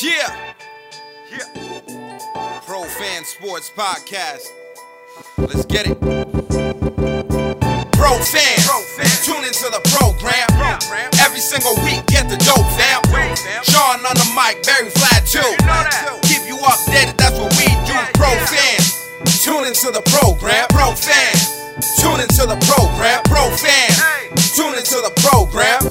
Yeah. Yeah. Pro Fan Sports Podcast. Let's get it. Pro fans, tune into the program. Every single week, get the dope, fam. Sean on the mic, very flat too. Keep you updated, that's what we do. Pro fans, tune into the program. Pro fans, tune into the program. Pro fans, tune into the program.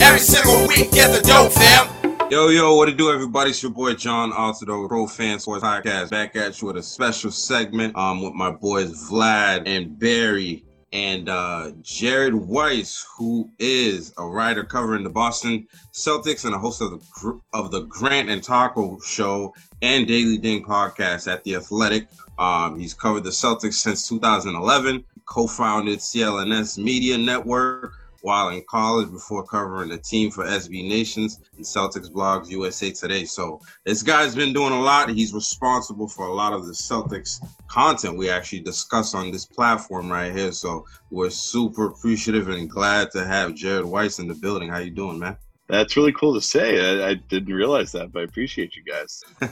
Every single week, get the dope, fam. Yo, yo, what it do, everybody? It's your boy John Altido, Pro Fan Sports Podcast, back at you with a special segment um, with my boys Vlad and Barry and uh, Jared Weiss, who is a writer covering the Boston Celtics and a host of the of the Grant and Taco Show and Daily Ding podcast at the Athletic. Um, he's covered the Celtics since 2011, co-founded CLNS Media Network while in college before covering the team for SB Nations and Celtics blogs USA Today. So this guy's been doing a lot. He's responsible for a lot of the Celtics content we actually discuss on this platform right here. So we're super appreciative and glad to have Jared Weiss in the building. How you doing, man? That's really cool to say. I, I didn't realize that, but I appreciate you guys.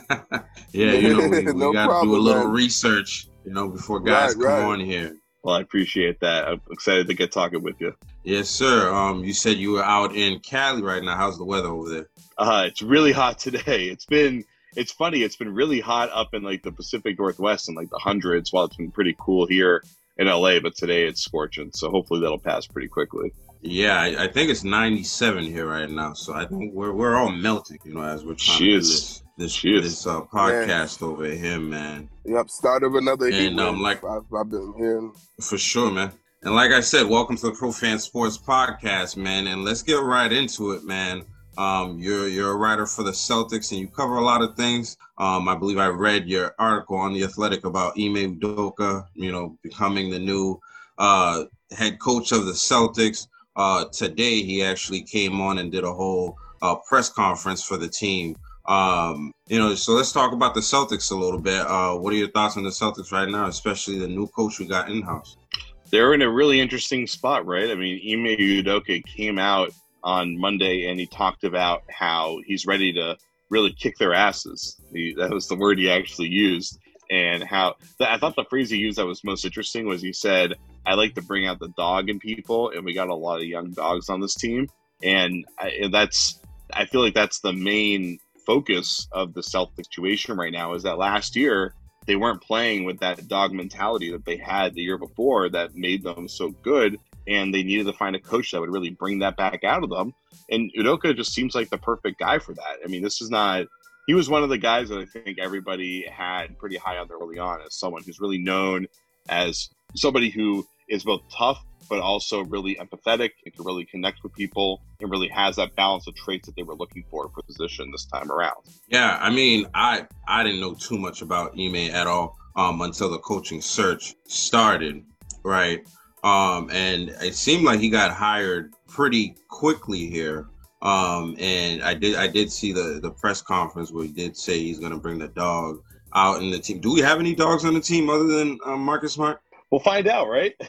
yeah, you know, we, we No got to do a little man. research, you know, before guys Right, come right. on here. Well, I appreciate that. I'm excited to get talking with you. Yes, sir. Um, you said you were out in Cali right now. How's the weather over there? Uh, it's really hot today. It's been, it's funny. It's been really hot up in like the Pacific Northwest and like the hundreds, while it's been pretty cool here in LA. But today it's scorching, so hopefully that'll pass pretty quickly. Yeah, I, I think it's 97 here right now. So I think we're we're all melting, you know, as we're trying to do this this, Jeez. this uh, podcast over here, man. Yep, start of another heat And, um, wave. like- I've, I've been hearing. For sure, man. And like I said, welcome to the Pro Fan Sports Podcast, man. And let's get right into it, man. Um, you're you're a writer for the Celtics, and you cover a lot of things. Um, I believe I read your article on the Athletic about Ime Udoka, you know, becoming the new uh, head coach of the Celtics. Uh, today, he actually came on and did a whole uh, press conference for the team. Um, you know, so let's talk about the Celtics a little bit. Uh, what are your thoughts on the Celtics right now, especially the new coach we got in house? They're in a really interesting spot, right? I mean, Ime Udoka came out on Monday and he talked about how he's ready to really kick their asses. He, that was the word he actually used. And how I thought the phrase he used that was most interesting was he said, I like to bring out the dog in people, and we got a lot of young dogs on this team. And I, and that's, I feel like that's the main focus of the Celtic situation right now is that last year they weren't playing with that dog mentality that they had the year before that made them so good. And they needed to find a coach that would really bring that back out of them. And Udoka just seems like the perfect guy for that. I mean, this is not, he was one of the guys that I think everybody had pretty high on there early on as someone who's really known as somebody who is both tough, but also really empathetic and can really connect with people and really has that balance of traits that they were looking for for position this time around. Yeah, I mean, I I didn't know too much about Ime at all um, until the coaching search started, right? Um, and it seemed like he got hired pretty quickly here. Um, and I did I did see the the press conference where he did say he's going to bring the dog out in the team. Do we have any dogs on the team other than um, Marcus Smart? We'll find out, right?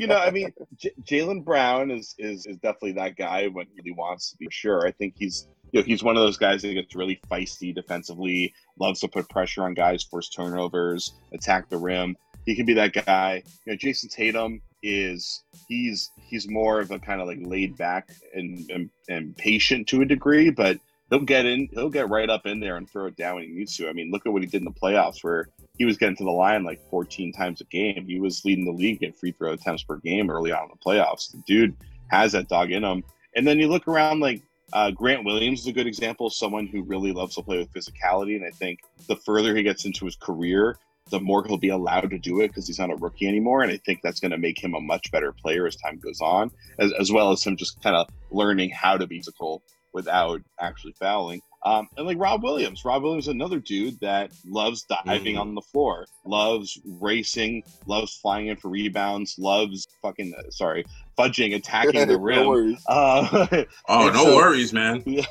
You know, I mean, J- Jaylen Brown is, is is definitely that guy when he really wants to be sure. I think he's you know he's one of those guys that gets really feisty defensively, loves to put pressure on guys, force turnovers, attack the rim. He can be that guy. You know, Jayson Tatum is he's he's more of a kind of like laid back and, and and patient to a degree, but he'll get in, he'll get right up in there and throw it down when he needs to. I mean, look at what he did in the playoffs where he was getting to the line like 14 times a game. He was leading the league in free throw attempts per game early on in the playoffs. The dude has that dog in him. And then you look around like uh, Grant Williams is a good example of someone who really loves to play with physicality. And I think the further he gets into his career, the more he'll be allowed to do it because he's not a rookie anymore. And I think that's going to make him a much better player as time goes on, as, as well as him just kind of learning how to be physical without actually fouling. Um, and like Rob Williams, Rob Williams is another dude that loves diving Mhm. on the floor, loves racing, loves flying in for rebounds, loves fucking uh, sorry, fudging, attacking the no rim. worries. Uh, Oh, no so- worries, man. Yeah.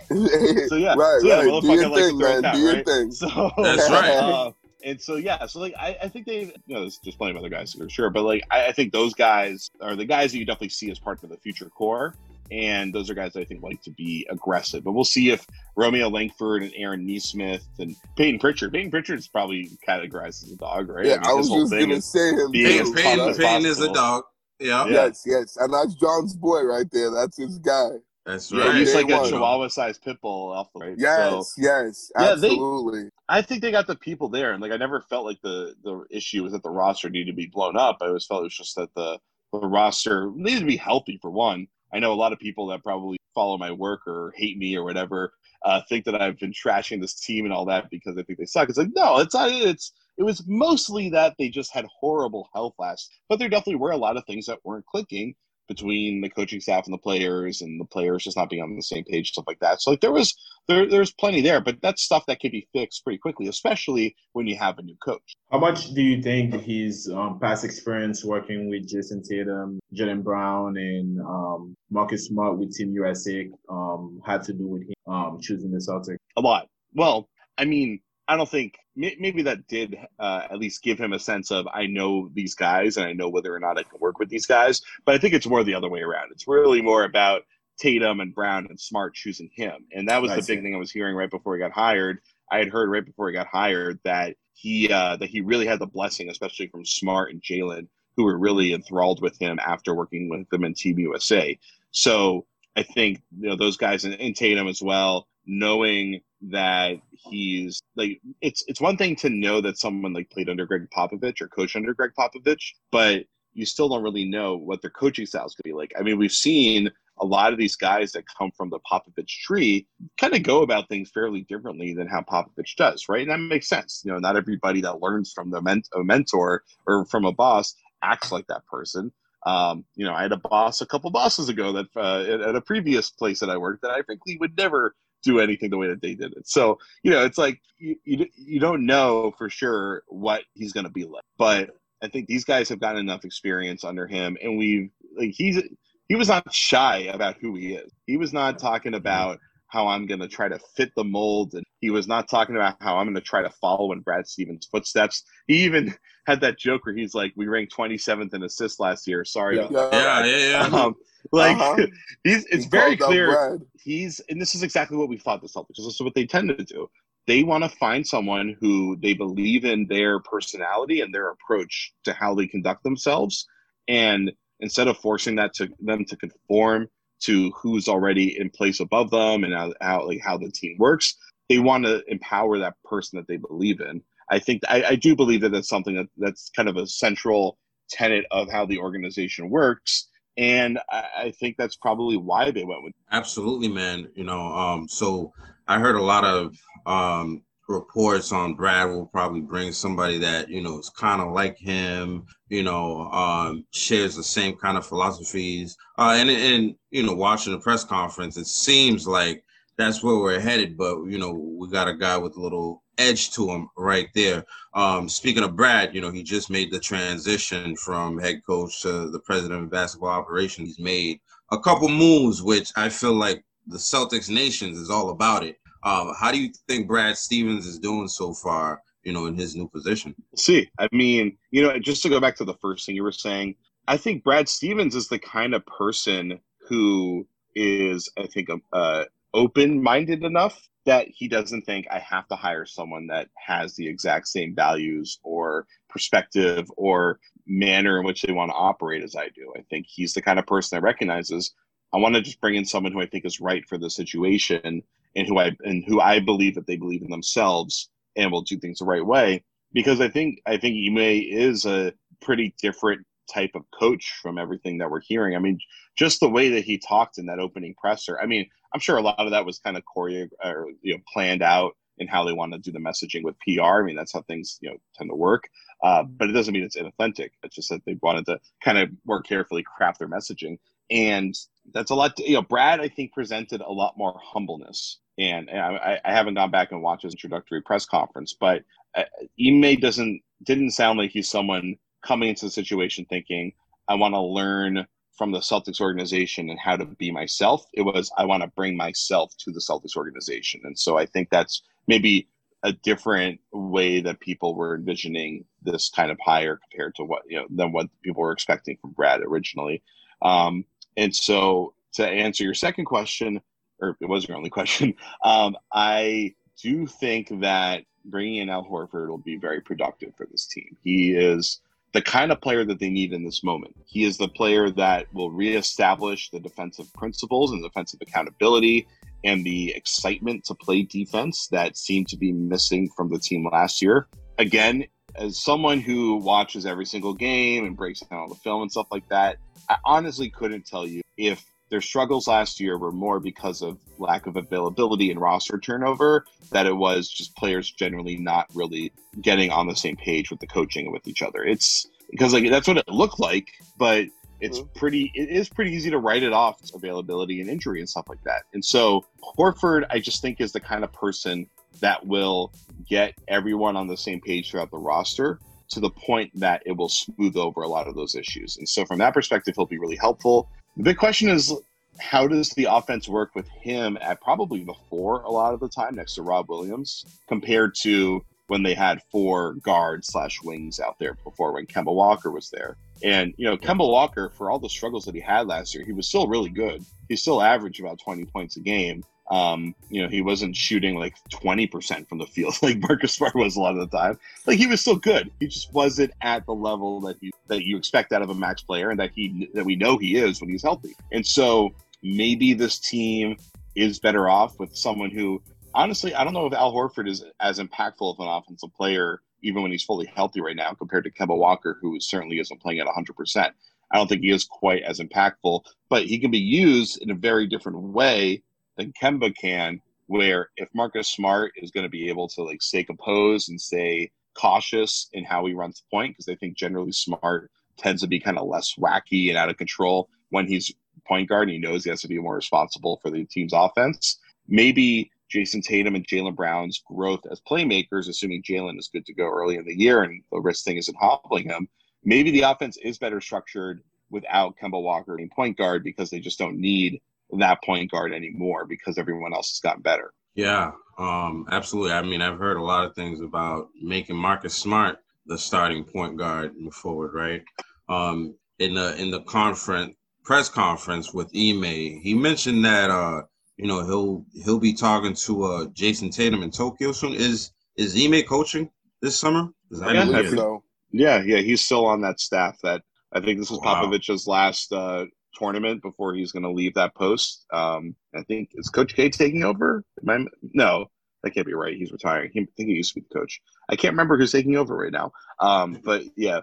so yeah, right, so yeah, right. Do your motherfucker thing, man. down, Do your right? thing. So That's right. Uh, and so yeah, so like I, I think they, you know, there's, there's plenty of other guys for sure, but like I, I think those guys are the guys that you definitely see as part of the future core. And those are guys that I think like to be aggressive. But we'll see if Romeo Langford and Aaron Nesmith and Payton Pritchard. Payton Pritchard is probably categorized as a dog, right? Yeah, I, his was just gonna say him. being too. as Payton, Payton is a dog. Yeah, Yeah. Yes, yes, and that's John's boy right there. That's his guy. that's Yeah, right. he's Day like a. Chihuahua-sized pit bull off the right. Yes, So yes, Yeah, they- absolutely. I think they got the people there, and like I never felt like the the issue was that the roster needed to be blown up. I always felt it was just that the the roster needed to be healthy for one. I know a lot of people that probably follow my work or hate me or whatever uh, think that I've been trashing this team and all that because I think they suck. It's like no, it's not. It's it was mostly that they just had horrible health last, but there definitely were a lot of things that weren't clicking between the coaching staff and the players, and the players just not being on the same page, stuff like that. So like there was there there's plenty there, but that's stuff that can be fixed pretty quickly, especially when you have a new coach. How much do you think his um, past experience working with Jayson Tatum, Jaylen Brown, and um, Marcus Smart with Team USA um, had to do with him um, choosing the Celtics? a lot. Well, I mean, I don't think maybe that did uh, at least give him a sense of I know these guys and I know whether or not I can work with these guys. But I think it's more the other way around. It's really more about Tatum and Brown and Smart choosing him, and that was I the see. big thing I was hearing right before he got hired. I had heard right before he got hired that he uh, that he really had the blessing, especially from Smart and Jaylen, who were really enthralled with him after working with them in Team USA. So I think you know those guys and, and Tatum as well, knowing that he's like it's it's one thing to know that someone like played under Gregg Popovich or coached under Gregg Popovich, but you still don't really know what their coaching styles could be like. I mean, we've seen a lot of these guys that come from the Popovich tree kind of go about things fairly differently than how Popovich does, right? And that makes sense. You know, not everybody that learns from the ment- a mentor or from a boss acts like that person. Um, you know, I had a boss a couple bosses ago that uh, at, at a previous place that I worked that I frankly would never do anything the way that they did it. So, you know, it's like you, you, you don't know for sure what he's going to be like. But I think these guys have gotten enough experience under him, and we've like he's he was not shy about who he is. He was not talking about how I'm going to try to fit the mold, and he was not talking about how I'm going to try to follow in Brad Stevens' footsteps. He even had that joke where he's like, "We ranked 27th in assists last year. Sorry about that." Yeah, yeah, yeah. Um, like Uh-huh. he's it's He very clear he's and this is exactly what we thought the Celtics. This is what they tend to do. They want to find someone who they believe in their personality and their approach to how they conduct themselves, and instead of forcing that to them to conform to who's already in place above them and how, how like how the team works, they want to empower that person that they believe in. I think I, I do believe that that's something that that's kind of a central tenet of how the organization works. And I, I think that's probably why they went with Absolutely, man. You know, um, so I heard a lot of um reports on Brad will probably bring somebody that, you know, is kind of like him, you know, um, shares the same kind of philosophies. Uh, and, and, you know, watching the press conference, it seems like that's where we're headed, but, you know, we got a guy with a little edge to him right there. Um, speaking of Brad, you know, he just made the transition from head coach to the president of basketball operations. He's made a couple moves, which I feel like the Celtics Nations is all about it. Um, how do you think Brad Stevens is doing so far, you know, in his new position? see. I mean, you know, just to go back to the first thing you were saying, I think Brad Stevens is the kind of person who is, I think, uh, open-minded enough that he doesn't think I have to hire someone that has the exact same values or perspective or manner in which they want to operate as I do. I think he's the kind of person that recognizes I want to just bring in someone who I think is right for the situation and who I and who I believe that they believe in themselves and will do things the right way. Because I think I think Ime is a pretty different type of coach from everything that we're hearing. I mean, just the way that he talked in that opening presser. I mean, I'm sure a lot of that was kind of choreo or you know planned out in how they want to do the messaging with PR. I mean, that's how things you know tend to work. Uh, but it doesn't mean it's inauthentic. It's just that they wanted to kind of more carefully craft their messaging, and that's a lot. To, you know, Brad I think presented a lot more humbleness, and, and I, I haven't gone back and watched his introductory press conference, but uh, Ime doesn't didn't sound like he's someone coming into the situation thinking I want to learn from the Celtics organization and how to be myself. It was I want to bring myself to the Celtics organization, and so I think that's maybe a different way that people were envisioning this kind of hire compared to what you know than what people were expecting from Brad originally. Um, and so to answer your second question, or it was your only question, um, I do think that bringing in Al Horford will be very productive for this team. He is the kind of player that they need in this moment. He is the player that will reestablish the defensive principles and defensive accountability and the excitement to play defense that seemed to be missing from the team last year. Again, as someone who watches every single game and breaks down all the film and stuff like that, I honestly couldn't tell you if their struggles last year were more because of lack of availability and roster turnover that it was just players generally not really getting on the same page with the coaching and with each other. It's because like that's what it looked like, but it's mm-hmm. pretty it is pretty easy to write it off availability and injury and stuff like that. And so Horford I just think is the kind of person that will get everyone on the same page throughout the roster to the point that it will smooth over a lot of those issues. And so from that perspective he'll be really helpful. The big question is how does the offense work with him at probably the four a lot of the time next to Rob Williams compared to when they had four guards slash wings out there before when Kemba Walker was there. And, you know, Kemba Walker, for all the struggles that he had last year, he was still really good. He still averaged about 20 points a game. Um, you know, he wasn't shooting like 20% from the field like Marcus Smart was a lot of the time. Like he was still good. He just wasn't at the level that you that you expect out of a max player and that he that we know he is when he's healthy. And so maybe this team is better off with someone who honestly I don't know if Al Horford is as impactful of an offensive player even when he's fully healthy right now compared to Kemba Walker who certainly isn't playing at 100%. I don't think he is quite as impactful, but he can be used in a very different way than Kemba can. Where if Marcus Smart is going to be able to like stay composed and stay cautious in how he runs the point, because I think generally Smart tends to be kind of less wacky and out of control when he's point guard and he knows he has to be more responsible for the team's offense. Maybe Jayson Tatum and Jaylen Brown's growth as playmakers, assuming Jaylen is good to go early in the year and the wrist thing isn't hobbling him, maybe the offense is better structured without Kemba Walker being point guard because they just don't need that point guard anymore because everyone else has gotten better. Yeah, um, absolutely. I mean, I've heard a lot of things about making Marcus Smart the starting point guard in the forward, right? Um, in the in the conference press conference with Ime, he mentioned that uh, you know he'll he'll be talking to uh, Jayson Tatum in Tokyo soon. Is is Ime coaching this summer? yeah, I so. yeah, yeah, he's still on that staff. That I think this is wow. Popovich's last uh, tournament before he's going to leave that post. Um, I think is Coach K taking over? I, no, that can't be right. He's retiring. He, I think he used to be the coach. I can't remember who's taking over right now. Um, but yeah,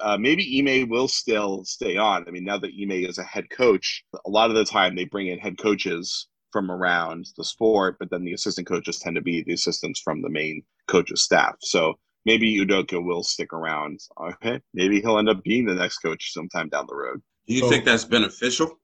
uh, maybe Ime will still stay on. I mean, now that Ime is a head coach, a lot of the time they bring in head coaches from around the sport, but then the assistant coaches tend to be the assistants from the main coach's staff. So maybe Udoka will stick around. Okay, maybe he'll end up being the next coach sometime down the road. Do you so, think that's beneficial?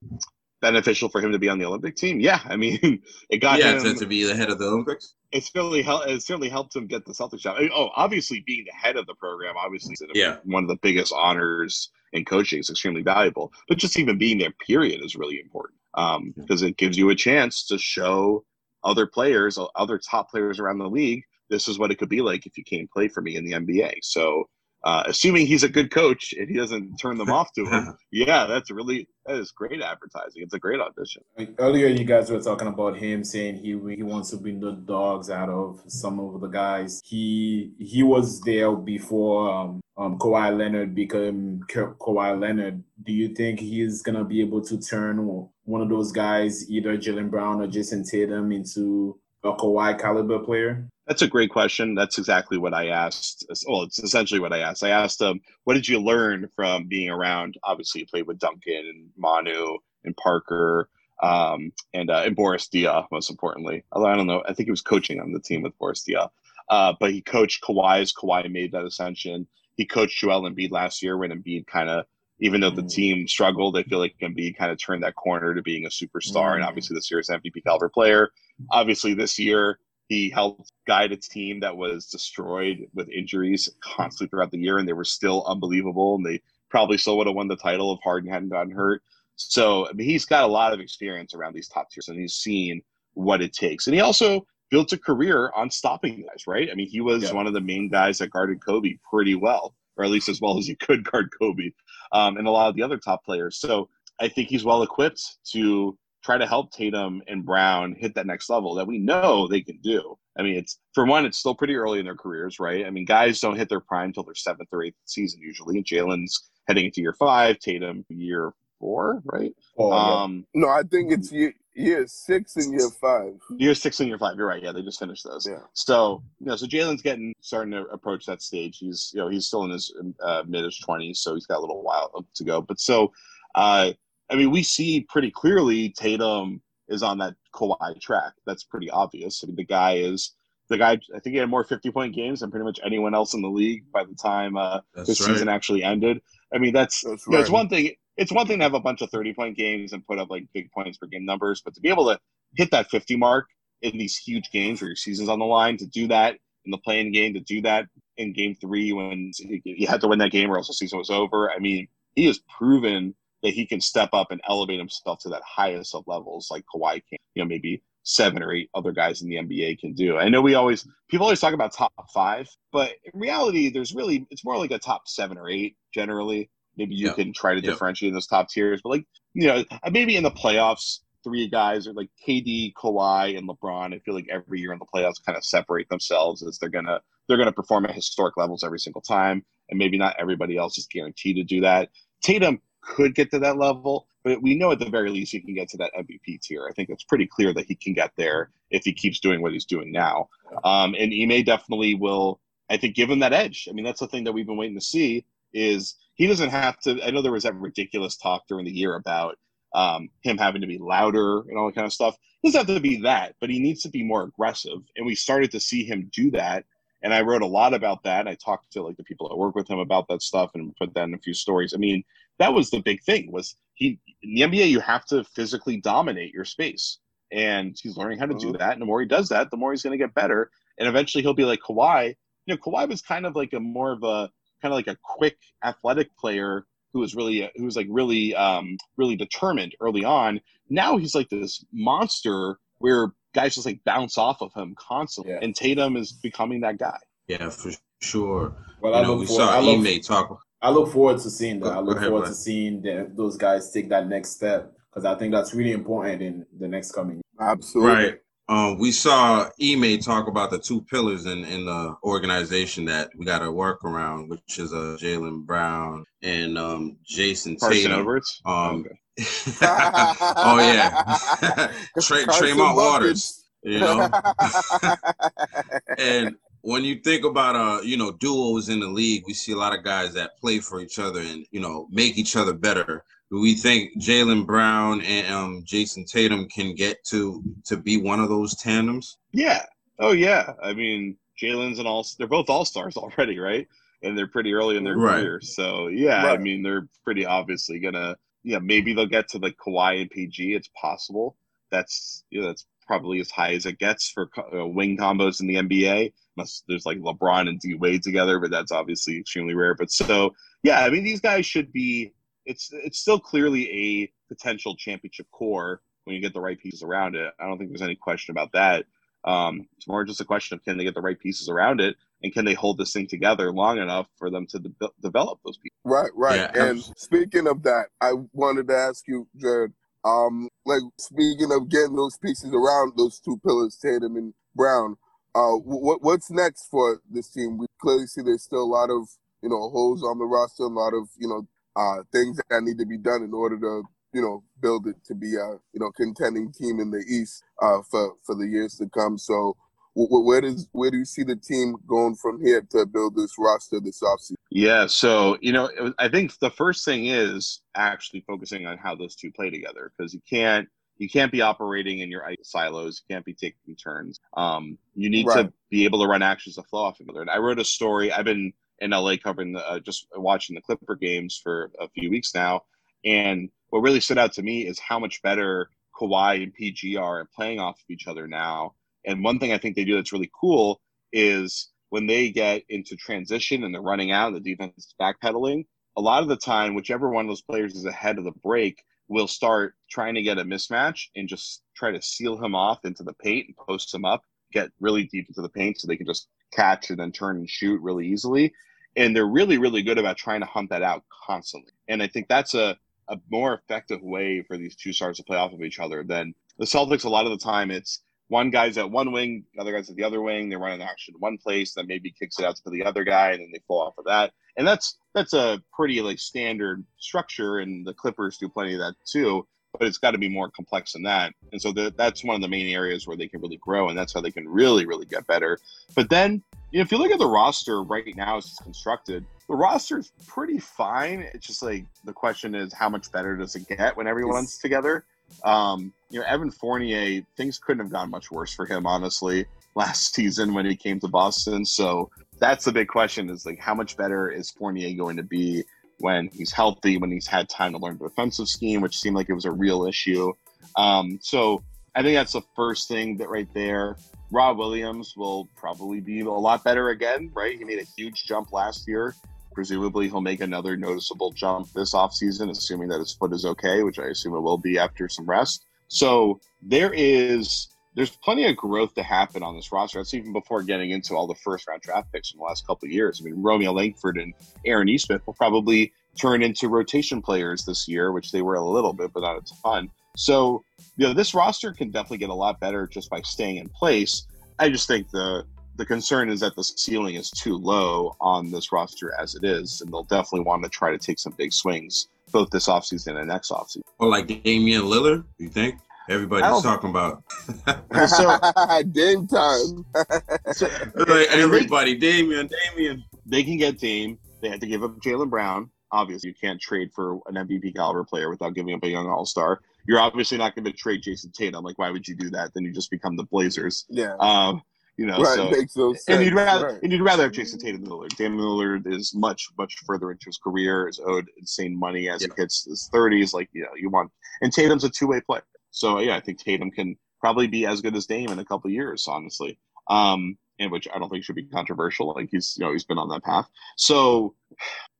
Beneficial for him to be on the Olympic team? Yeah, I mean, it got yeah him, to, to be the head of the Olympics. It certainly helped. It certainly helped him get the Celtics job. I mean, oh, obviously, being the head of the program, obviously, yeah. one of the biggest honors in coaching is extremely valuable. But just even being there, period, is really important um, because it gives you a chance to show other players, other top players around the league, this is what it could be like if you came play for me in the NBA. So uh, assuming he's a good coach and he doesn't turn them off to him, yeah, that's really that is great advertising. It's a great audition. Earlier, you guys were talking about him saying he he wants to bring the dogs out of some of the guys. He he was there before um, um, Kawhi Leonard became Kawhi Leonard. Do you think he's gonna be able to turn one of those guys, either Jaylen Brown or Jayson Tatum, into a Kawhi caliber player? That's a great question. That's exactly what I asked. Well, it's essentially what I asked. I asked him, "What did you learn from being around?" Obviously, you played with Duncan and Manu and Parker um, and uh, and Boris Diaw, most importantly. Although I don't know, I think he was coaching on the team with Boris Diaw, uh, but he coached Kawhi as Kawhi made that ascension. He coached Joel Embiid last year when Embiid kind of, even though the mm. team struggled, I feel like Embiid kind of turned that corner to being a superstar mm. and obviously this year's MVP caliber player. Obviously, this year he helped guide a team that was destroyed with injuries constantly throughout the year, and they were still unbelievable. And they probably still would have won the title if Harden hadn't gotten hurt. So I mean, he's got a lot of experience around these top tiers, and he's seen what it takes. And he also built a career on stopping guys, right? I mean, he was yeah. one of the main guys that guarded Kobe pretty well, or at least as well as he could guard Kobe, um, and a lot of the other top players. So I think he's well equipped to try to help Tatum and Brown hit that next level that we know they can do. I mean, it's for one, it's still pretty early in their careers, right? I mean, guys don't hit their prime until their seventh or eighth season usually. Jaylen's heading into year five, Tatum year four, right? Oh, um, No, I think it's year, year six and year five. year six and year five. You're right. Yeah, they just finished those. Yeah. So you know, so Jaylen's getting starting to approach that stage. He's you know he's still in his uh, mid his twenties, so he's got a little while to go. But so, uh, I mean, we see pretty clearly Tatum is on that Kawhi track. That's pretty obvious. I mean, the guy is the guy. I think he had more fifty point games than pretty much anyone else in the league by the time uh, this right. season actually ended. I mean, that's That's it's one thing. It's one thing to have a bunch of thirty-point games and put up like big points per game numbers, but to be able to hit that fifty mark in these huge games where your season's on the line, to do that in the playing game, to do that in Game Three when you had to win that game or else the season was over. I mean, he has proven that he can step up and elevate himself to that highest of levels, like Kawhi can. You know, maybe seven or eight other guys in the NBA can do. I know we always people always talk about top five, but in reality, there's really it's more like a top seven or eight generally. Maybe you can try to differentiate those top tiers, but like you know, maybe in the playoffs, three guys are like KD, Kawhi, and LeBron. I feel like every year in the playoffs kind of separate themselves as they're gonna they're gonna perform at historic levels every single time, and maybe not everybody else is guaranteed to do that. Tatum could get to that level, but we know at the very least he can get to that MVP tier. I think it's pretty clear that he can get there if he keeps doing what he's doing now. Um, and Ime definitely will, I think, give him that edge. I mean, that's the thing that we've been waiting to see is he doesn't have to. I know there was that ridiculous talk during the year about um, him having to be louder and all that kind of stuff. He doesn't have to be that, but he needs to be more aggressive. And we started to see him do that. And I wrote a lot about that. I talked to like the people that work with him about that stuff and put that in a few stories. I mean, that was the big thing was he in the NBA you have to physically dominate your space. And he's learning how to do Mhm. that. And the more he does that, the more he's going to get better. And eventually he'll be like Kawhi. You know, Kawhi was kind of like a more of a kind of like a quick athletic player who was really who was like really um really determined early on. Now he's like this monster where guys just like bounce off of him constantly. Yeah. And Tatum is becoming that guy. Yeah, for sure. Well, you I know, we saw I look- Ime talk. I look forward to seeing that. Go- I look ahead, forward Blaine. to seeing the, those guys take that next step because I think that's really important in the next coming. Absolutely. Right. Um, we saw Ime talk about the two pillars in, in the organization that we got to work around, which is uh, Jaylen Brown and um, Jayson Carsen Tatum. Edwards. Um, Okay. oh yeah, Trey, Tremont Waters. You know, and when you think about uh, you know, duos in the league, we see a lot of guys that play for each other and you know make each other better. Do we think Jaylen Brown and um, Jayson Tatum can get to to be one of those tandems? Yeah. Oh yeah. I mean, Jaylen's and all they're both all stars already, right? And they're pretty early in their Right. careers. So yeah, I mean they're pretty obviously gonna yeah, maybe they'll get to the Kawhi and PG. It's possible. That's you know, that's probably as high as it gets for uh, wing combos in the NBA. Unless there's like LeBron and D Wade together, but that's obviously extremely rare. But so yeah, I mean these guys should be. It's it's still clearly a potential championship core when you get the right pieces around it. I don't think there's any question about that. Um, it's more just a question of can they get the right pieces around it and can they hold this thing together long enough for them to de- develop those pieces. Right, right. Yeah, and abs- speaking of that, I wanted to ask you, Jared, um, like speaking of getting those pieces around those two pillars, Tatum and Brown, uh, what what's next for this team? We clearly see there's still a lot of you know holes on the roster, a lot of you know uh, things that need to be done in order to you know build it to be a you know contending team in the East uh, for for the years to come. So. wh- wh- Where does where do you see the team going from here to build this roster this offseason? Yeah, so you know, I think the first thing is actually focusing on how those two play together because you can't you can't be operating in your silos. You can't be taking turns. Um, you need Right. to be able to run actions that flow off each other. And I wrote a story. I've been in LA covering the, uh, just watching the Clipper games for a few weeks now, and what really stood out to me is how much better Kawhi and PG are at playing off of each other now. And one thing I think they do that's really cool is when they get into transition and they're running out the defense is backpedaling, a lot of the time, whichever one of those players is ahead of the break will start trying to get a mismatch and just try to seal him off into the paint and post him up, get really deep into the paint so they can just catch and then turn and shoot really easily. And they're really, really good about trying to hunt that out constantly. And I think that's a a more effective way for these two stars to play off of each other than the Celtics. A lot of the time, it's one guy's at one wing, the other guy's at the other wing. They run an action in one place, then maybe kicks it out to the other guy, and then they fall off of that. And that's that's a pretty like standard structure, and the Clippers do plenty of that too. But it's got to be more complex than that. And so the, that's one of the main areas where they can really grow, and that's how they can really, really get better. But then, you know, if you look at the roster right now as it's constructed, the roster is pretty fine. It's just like the question is, how much better does it get when everyone's together? Um, you know, Evan Fournier, things couldn't have gone much worse for him, honestly, last season when he came to Boston. So that's the big question is like, how much better is Fournier going to be when he's healthy, when he's had time to learn the defensive scheme, which seemed like it was a real issue. Um, so I think that's the first thing that right there. Rob Williams will probably be a lot better again, right? He made a huge jump last year. Presumably, he'll make another noticeable jump this offseason, assuming that his foot is okay, which I assume it will be after some rest. So there is there's plenty of growth to happen on this roster. That's even before getting into all the first round draft picks in the last couple of years. I mean, Romeo Langford and Aaron Nesmith will probably turn into rotation players this year, which they were a little bit, but not a ton. So, you know, this roster can definitely get a lot better just by staying in place. I just think the the concern is that the ceiling is too low on this roster as it is, and they'll definitely want to try to take some big swings both this offseason and next offseason. Or like Damian Lillard, you think? Everybody's talking about so, Dame time. so, like everybody, Damian, Damian. They can get Dame. They had to give up Jaylen Brown. Obviously, you can't trade for an MVP caliber player without giving up a young All Star. You're obviously not going to trade Jayson Tatum. Like, why would you do that? Then you just become the Blazers. Yeah. Um, you know, right, so makes no sense. and you'd rather Right. and you'd rather have Jayson Tatum than Lillard. Damian Lillard is much much further into his career, is owed insane money as Yeah. he hits his thirties. Like you know, you want and Tatum's a two way player. So yeah, I think Tatum can probably be as good as Dame in a couple of years, honestly. Um, and which I don't think should be controversial. Like he's you know he's been on that path. So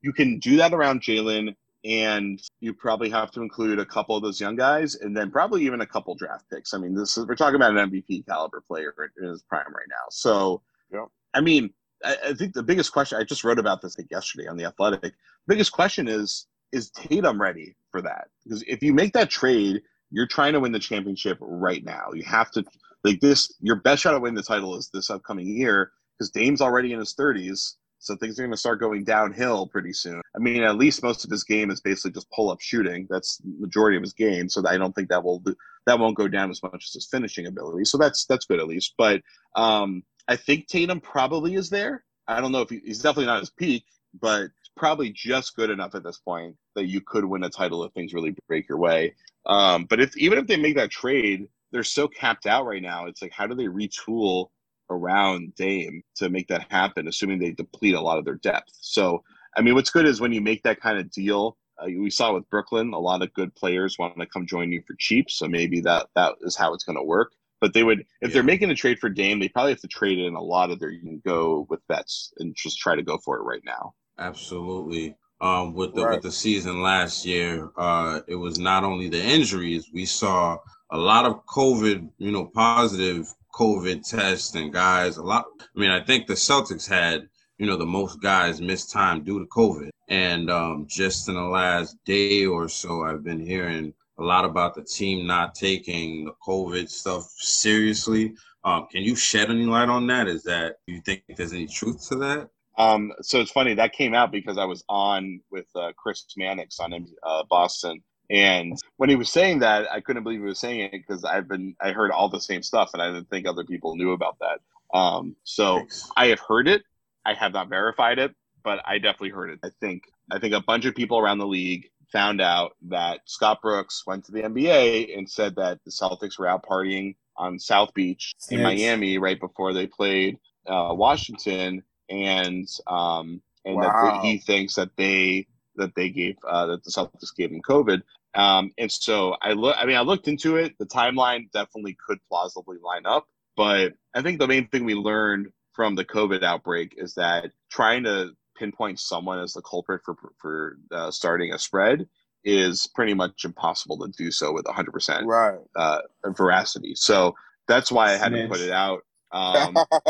you can do that around Jaylen, and you probably have to include a couple of those young guys, and then probably even a couple draft picks. I mean, this is we're talking about an MVP caliber player in his prime right now. So, Yeah. I mean, I, I think the biggest question I just wrote about this like yesterday on the Athletic. biggest question is is Tatum ready for that? Because if you make that trade, you're trying to win the championship right now. You have to like this. Your best shot at winning the title is this upcoming year because Dame's already in his 30s. So things are going to start going downhill pretty soon. I mean, at least most of his game is basically just pull up shooting. That's the majority of his game. So I don't think that will that won't go down as much as his finishing ability. So that's that's good at least. But um, I think Tatum probably is there. I don't know if he, he's definitely not his peak, but probably just good enough at this point that you could win a title if things really break your way. Um, but if even if they make that trade, they're so capped out right now. It's like how do they retool around Dame to make that happen, assuming they deplete a lot of their depth. So, I mean, what's good is when you make that kind of deal. Uh, we saw with Brooklyn, a lot of good players want to come join you for cheap. So maybe that that is how it's going to work. But they would, if Yeah. they're making a trade for Dame, they probably have to trade in a lot of their. You can go with bets and just try to go for it right now. Absolutely. Um, with the Right. with the season last year, uh, it was not only the injuries. We saw a lot of COVID, you know, positive COVID tests and guys. A lot. I mean, I think the Celtics had, you know, the most guys miss time due to COVID. And um, just in the last day or so, I've been hearing a lot about the team not taking the COVID stuff seriously. Um, can you shed any light on that? Is that do you think there's any truth to that? Um, so it's funny that came out because I was on with uh, Chris Mannix on uh, Boston, and when he was saying that, I couldn't believe he was saying it because I've been I heard all the same stuff, and I didn't think other people knew about that. Um, so Thanks. I have heard it. I have not verified it, but I definitely heard it. I think I think a bunch of people around the league found out that Scott Brooks went to the NBA and said that the Celtics were out partying on South Beach in Yes. Miami right before they played uh, Washington, and um, and Wow. that he thinks that they that they gave uh, that the Celtics gave him COVID. Um, and so I look. I mean, I looked into it. The timeline definitely could plausibly line up, but I think the main thing we learned from the COVID outbreak is that trying to pinpoint someone as the culprit for for uh, starting a spread is pretty much impossible to do so with 100% Right. uh, veracity. So that's why I had to put it out. Um,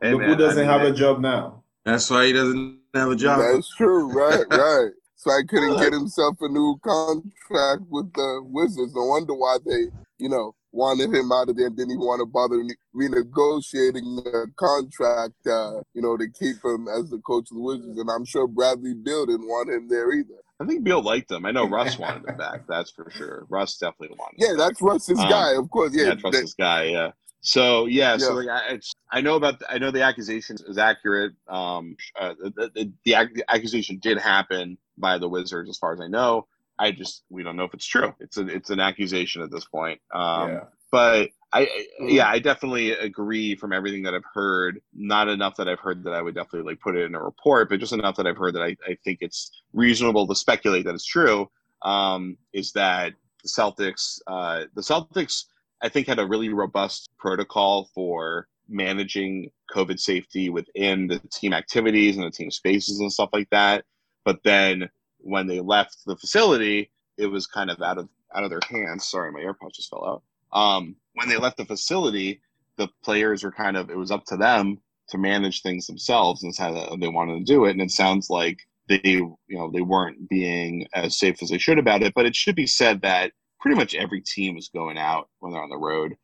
hey, man, who doesn't I mean, have a job now. That's why he doesn't have a job. That's true. Right. Right. so I couldn't get himself a new contract with the Wizards. No wonder why they, you know, wanted him out of there and didn't even want to bother renegotiating the contract, uh, you know, to keep him as the coach of the Wizards. And I'm sure Bradley Beal didn't want him there either. I think Beal liked him. I know Russ wanted him back. That's for sure. Russ definitely wanted. Yeah, that's Russ's um, guy, of course. Yeah, that's Russ's guy. Yeah. So yeah, yeah. so like I, I know about the, I know the accusation is accurate. Um, uh, the, the, the, accusation did happen by the Wizards, as far as I know. I just we don't know if it's true. It's a, it's an accusation at this point. Um, yeah. But I yeah, I definitely agree from everything that I've heard. Not enough that I've heard that I would definitely like put it in a report, but just enough that I've heard that I, I think it's reasonable to speculate that it's true. Um, is that the Celtics? Uh, the Celtics, I think, had a really robust protocol for managing COVID safety within the team activities and the team spaces and stuff like that. But then when they left the facility, it was kind of out of out of their hands. Sorry, my AirPods just fell out. Um, when they left the facility, the players were kind of it was up to them to manage things themselves and how they wanted to do it. And it sounds like they you know they weren't being as safe as they should about it. But it should be said that pretty much every team is going out when they're on the road.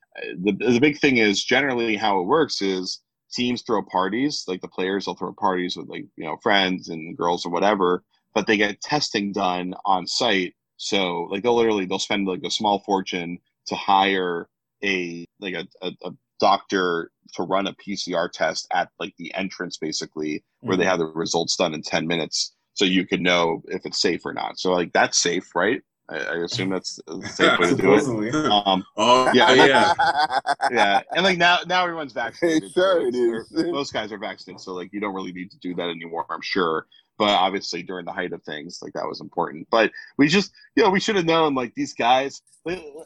The, the big thing is generally how it works is teams throw parties like the players will throw parties with like you know friends and girls or whatever but they get testing done on site so like they'll literally they'll spend like a small fortune to hire a like a, a, a doctor to run a PCR test at like the entrance basically mm-hmm. where they mm-hmm. have the results done in 10 minutes so you could know if it's safe or not. So like that's safe, right? I, I assume that's the safe way to do it. Um, oh yeah, yeah, yeah. And like now, now everyone's vaccinated. sure, it is. Most guys are vaccinated, so like you don't really need to do that anymore. I'm sure but obviously during the height of things like that was important but we just you know we should have known like these guys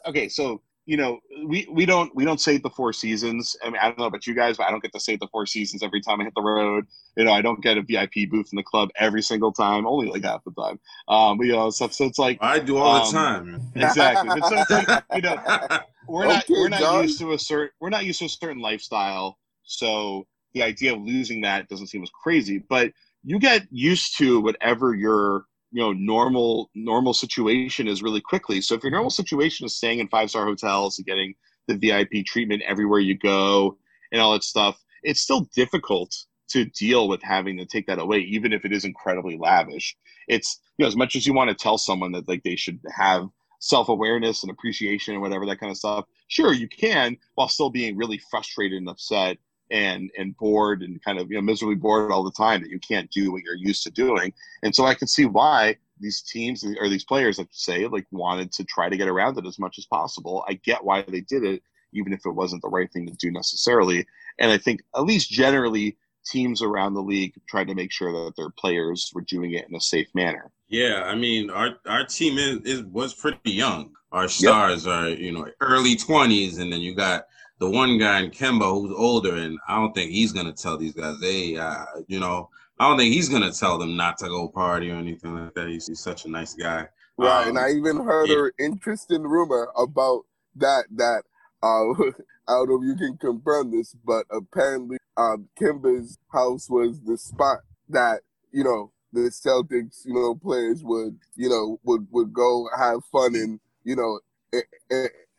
okay so you know we we don't we don't say the four seasons. I mean i don't know about you guys but i don't get to say the four seasons every time i hit the road. You know i don't get a vip booth in the club every single time only like half the time. Um you know stuff so it's like i do all um, the time. exactly. But so it's like you know we're not we're not John. used to a certain we're not used to a certain lifestyle. So the idea of losing that doesn't seem as crazy but you get used to whatever your you know normal normal situation is really quickly. So if your normal situation is staying in five star hotels and getting the VIP treatment everywhere you go and all that stuff, it's still difficult to deal with having to take that away, even if it is incredibly lavish. It's you know as much as you want to tell someone that like they should have self awareness and appreciation and whatever that kind of stuff. Sure, you can while still being really frustrated and upset and and bored and kind of you know miserably bored all the time that you can't do what you're used to doing. And so I can see why these teams or these players, let's say, like wanted to try to get around it as much as possible. I get why they did it, even if it wasn't the right thing to do necessarily. And I think at least generally teams around the league tried to make sure that their players were doing it in a safe manner. Yeah, I mean our our team is, is was pretty young. Our stars yep. are you know early twenties, and then you got the one guy in Kemba who's older, and I don't think he's gonna tell these guys, hey, uh, you know, I don't think he's gonna tell them not to go party or anything like that. He's, he's such a nice guy. Right, um, and I even heard yeah. an interesting rumor about that. That uh, I don't know if you can confirm this, but apparently, um, Kemba's house was the spot that you know the Celtics, you know, players would, you know, would would go have fun and you know,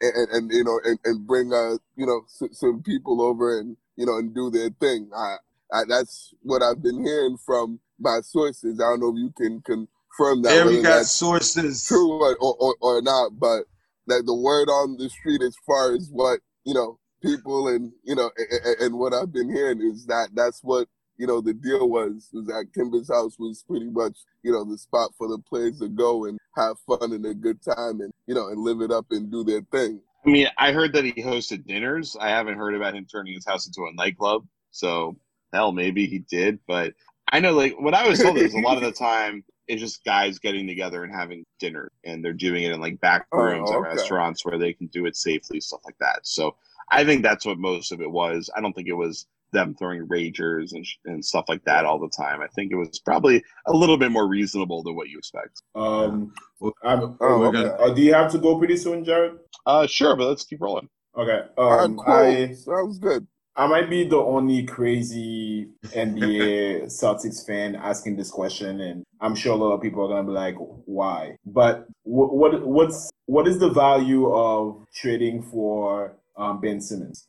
and, and you know and, and bring uh you know s- some people over and you know and do their thing. I, I, that's what I've been hearing from my sources. I don't know if you can confirm that. There we got sources, true or, or, or not, but that the word on the street as far as what you know people and you know and, and what I've been hearing is that that's what you know, the deal was was that Kemba's house was pretty much, you know, the spot for the players to go and have fun and a good time and, you know, and live it up and do their thing. I mean, I heard that he hosted dinners. I haven't heard about him turning his house into a nightclub. So hell, maybe he did. But I know, like, what I was told is a lot of the time it's just guys getting together and having dinner, and they're doing it in like back oh, rooms oh, okay. at restaurants where they can do it safely, stuff like that. So I think that's what most of it was. I don't think it was them throwing ragers and, and stuff like that all the time. I think it was probably a little bit more reasonable than what you expect. Um, I'm, oh, okay. uh, do you have to go pretty soon, Jared? Uh, sure, but let's keep rolling. Okay. Um, cool. I, sounds good. I might be the only crazy NBA Celtics fan asking this question, and I'm sure a lot of people are gonna be like, "Why?" But what, what what's what is the value of trading for um, Ben Simmons?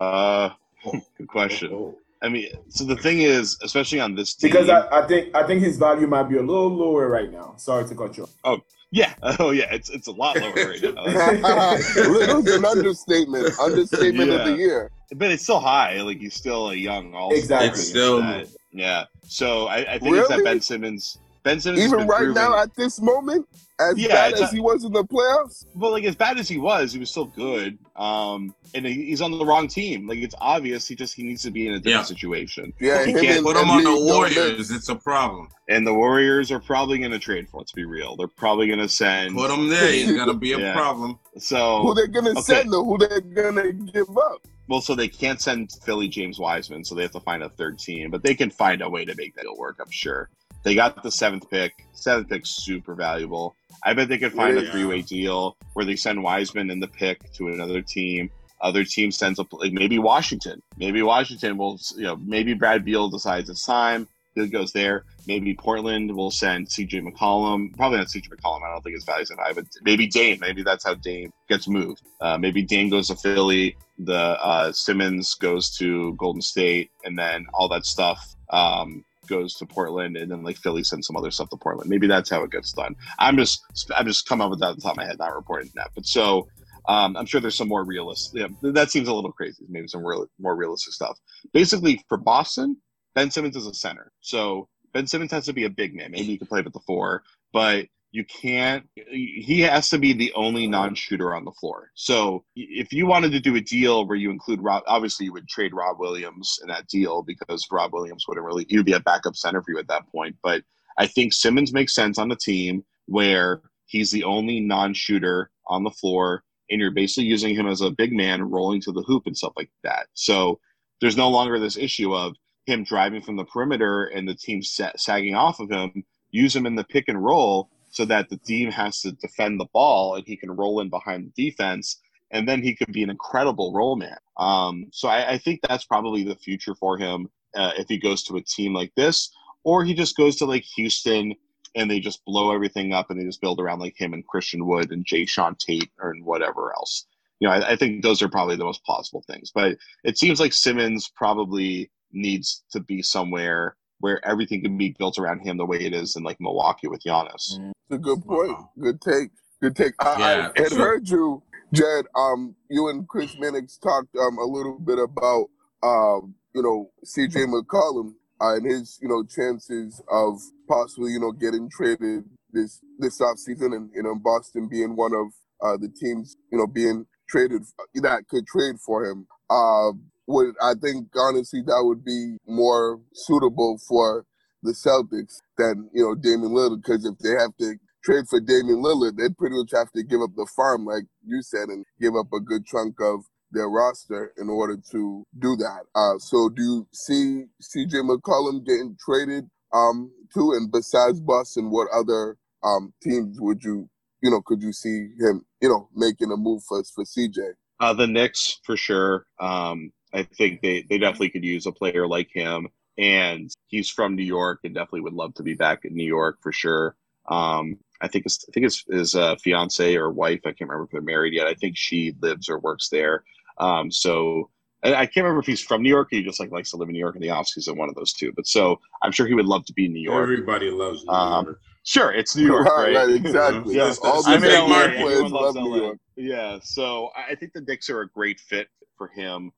Uh, good question. Oh, oh. I mean, so the thing is, especially on this team, Because I, I think I think his value might be a little lower right now. Sorry to cut you off. Oh, yeah, oh yeah, it's it's a lot lower right now, Little's an understatement. Understatement of the year. but it's still high. Like he's still a young all Exactly. It's still yeah. So I, I think it's that Ben Simmons. Ben Simmons Even right proven- now at this moment, as Yeah, bad as a- he was in the playoffs. But like as bad as he was, he was still good. Um, and he- he's on the wrong team. Like it's obvious. He just he needs to be in a different Yeah. situation. Yeah, He can't and Put him on the Embiid don't mix. Warriors. It's a problem. And the Warriors are probably going to trade for. Let's be real. They're probably going to send. Put him there. He's gonna be a Yeah. problem. So Who they're gonna Okay. send though? Who they're gonna give up? well, so they can't send Philly James Wiseman, so they have to find a third team. But they can find a way to make that work. I'm sure. They got the seventh pick. Seventh pick's super valuable. I bet they could find a three-way deal where they send Wiseman and the pick to another team. Other team sends a like maybe Washington. Maybe Washington will you know maybe Brad Beal decides it's time. He goes there. Maybe Portland will send CJ McCollum. Probably not CJ McCollum. I don't think his value's that high, but maybe Dame. Maybe that's how Dame gets moved. Uh, maybe Dame goes to Philly. The uh, Simmons goes to Golden State, and then all that stuff um, goes to Portland, and then like Philly sends some other stuff to Portland. Maybe that's how it gets done. I'm just I'm just coming up with that at the top of my head, not reporting that. But so um, I'm sure there's some more realistic. Yeah, that seems a little crazy. Maybe some real, more realistic stuff. Basically, for Boston, Ben Simmons is a center, so Ben Simmons has to be a big man. Maybe he can play with the four, but you can't. He has to be the only non-shooter on the floor. So if you wanted to do a deal where you include Rob, obviously you would trade Rob Williams in that deal because Rob Williams wouldn't really. He'd be a backup center for you at that point. But I think Simmons makes sense on the team where he's the only non-shooter on the floor, and you're basically using him as a big man rolling to the hoop and stuff like that. So there's no longer this issue of him driving from the perimeter and the team sagging off of him. Use him in the pick and roll so that the team has to defend the ball and he can roll in behind the defense. And then he could be an incredible roll man. Um, so I, I think that's probably the future for him uh, if he goes to a team like this, or he just goes to like Houston and they just blow everything up and they just build around like him and Christian Wood and Jae'Sean Tate or and whatever else. You know, I, I think those are probably the most plausible things. But it seems like Simmons probably needs to be somewhere where everything can be built around him the way it is in like Milwaukee with Giannis. It's a good point. Good take. Good take. I, Yeah, I had sure. heard you, Jed. Um, you and Chris Mannix talked um a little bit about um you know CJ McCollum uh, and his you know chances of possibly you know getting traded this this off season and you know Boston being one of uh the teams you know being traded that could trade for him. Uh, would I think honestly that would be more suitable for the Celtics than you know Damian Lillard because if they have to trade for Damian Lillard, they'd pretty much have to give up the farm, like you said, and give up a good chunk of their roster in order to do that. Uh, so do you see CJ McCollum getting traded um, to? And besides Boston, what other um, teams would you, you know, could you see him, you know, making a move for for CJ? Uh, the Knicks for sure. Um, I think they, they definitely could use a player like him, and he's from New York and definitely would love to be back in New York for sure. Um, I think his, I think his, his uh, fiance or wife, I can't remember if they're married yet. I think she lives or works there. Um, so I, I can't remember if he's from New York or he just like likes to live in New York in the off season, one of those two. But so I'm sure he would love to be in New York. Everybody loves New Um, York. Sure, it's New York, right? right, exactly. Yeah. All I mean, NBA LA, players love loves New York. Yeah, so I I think the Knicks are a great fit for him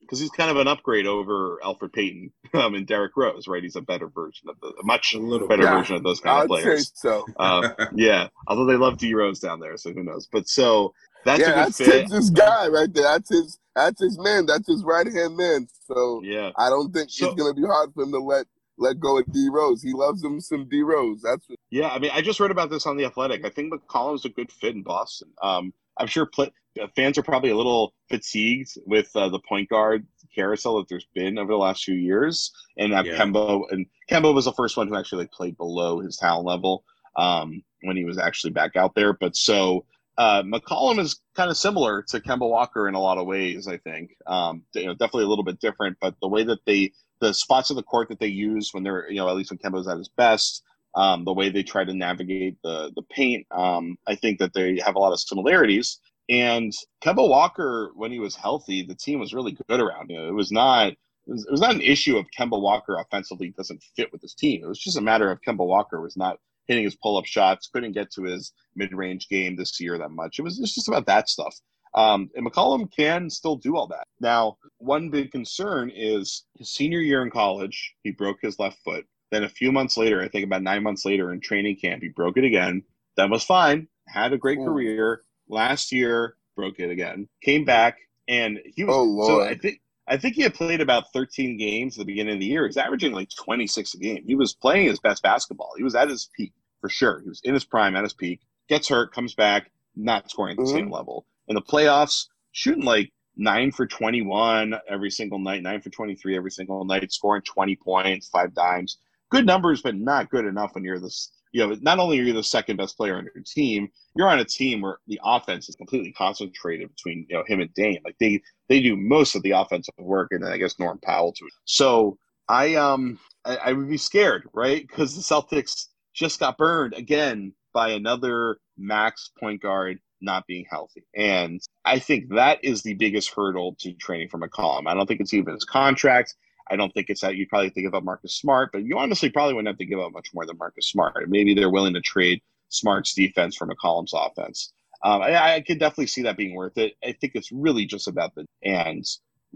because he's kind of an upgrade over Elfrid Payton um, and Derrick Rose, right? He's a better version of the, a much A little better Yeah, version of those kind of I'd say players. so. Uh, yeah, although they love D Rose down there, so who knows? But so that's yeah, a good that's fit. Thibs' guy right there. That's his. That's his man. That's his right hand man. So Yeah, I don't think So- it's gonna be hard for him to let let go of D Rose. He loves him some D Rose. That's what, yeah. I mean, I just read about this on the Athletic. I think McCollum's a good fit in Boston. Um, I'm sure pl- fans are probably a little fatigued with uh, the point guard carousel that there's been over the last few years, and uh, Yeah. Kemba and Kemba was the first one who actually like played below his talent level um, when he was actually back out there. But so uh, McCollum is kind of similar to Kemba Walker in a lot of ways. I think, um, you know, definitely a little bit different, but the way that they, the spots of the court that they use when they're, you know, at least when Kemba's at his best, um, the way they try to navigate the the paint, um, I think that they have a lot of similarities. And Kemba Walker, when he was healthy, the team was really good around him. It was not. It was, it was not an issue of Kemba Walker offensively doesn't fit with his team. It was just a matter of Kemba Walker was not hitting his pull up shots, couldn't get to his mid range game this year that much. It was, just about that stuff. Um, and McCollum can still do all that. Now, one big concern is his senior year in college, he broke his left foot. Then a few months later, I think about nine months later in training camp, he broke it again. That was fine, had a great Ooh. career. Last year, broke it again. Came back, and he was. Oh, so I think I think he had played about 13 games at the beginning of the year. He's averaging like 26 a game. He was playing his best basketball. He was at his peak for sure. He was in his prime, at his peak. Gets hurt, comes back, not scoring at the mm-hmm. same level. In the playoffs, shooting like nine for 21 every single night, nine for 23 every single night, scoring 20 points, five dimes. Good numbers, but not good enough when you're this. You know, not only are you the second best player on your team, you're on a team where the offense is completely concentrated between you know him and Dame. Like they they do most of the offensive work, and then I guess Norm Powell too. So I um I, I would be scared, right? Because the Celtics just got burned again by another max point guard not being healthy. And I think that is the biggest hurdle to training for McCollum. I don't think it's even his contract. I don't think it's that you probably give up Marcus Smart, but you honestly probably wouldn't have to give up much more than Marcus Smart. Maybe they're willing to trade Smart's defense for McCollum's offense. Um, I, I could definitely see that being worth it. I think it's really just about the and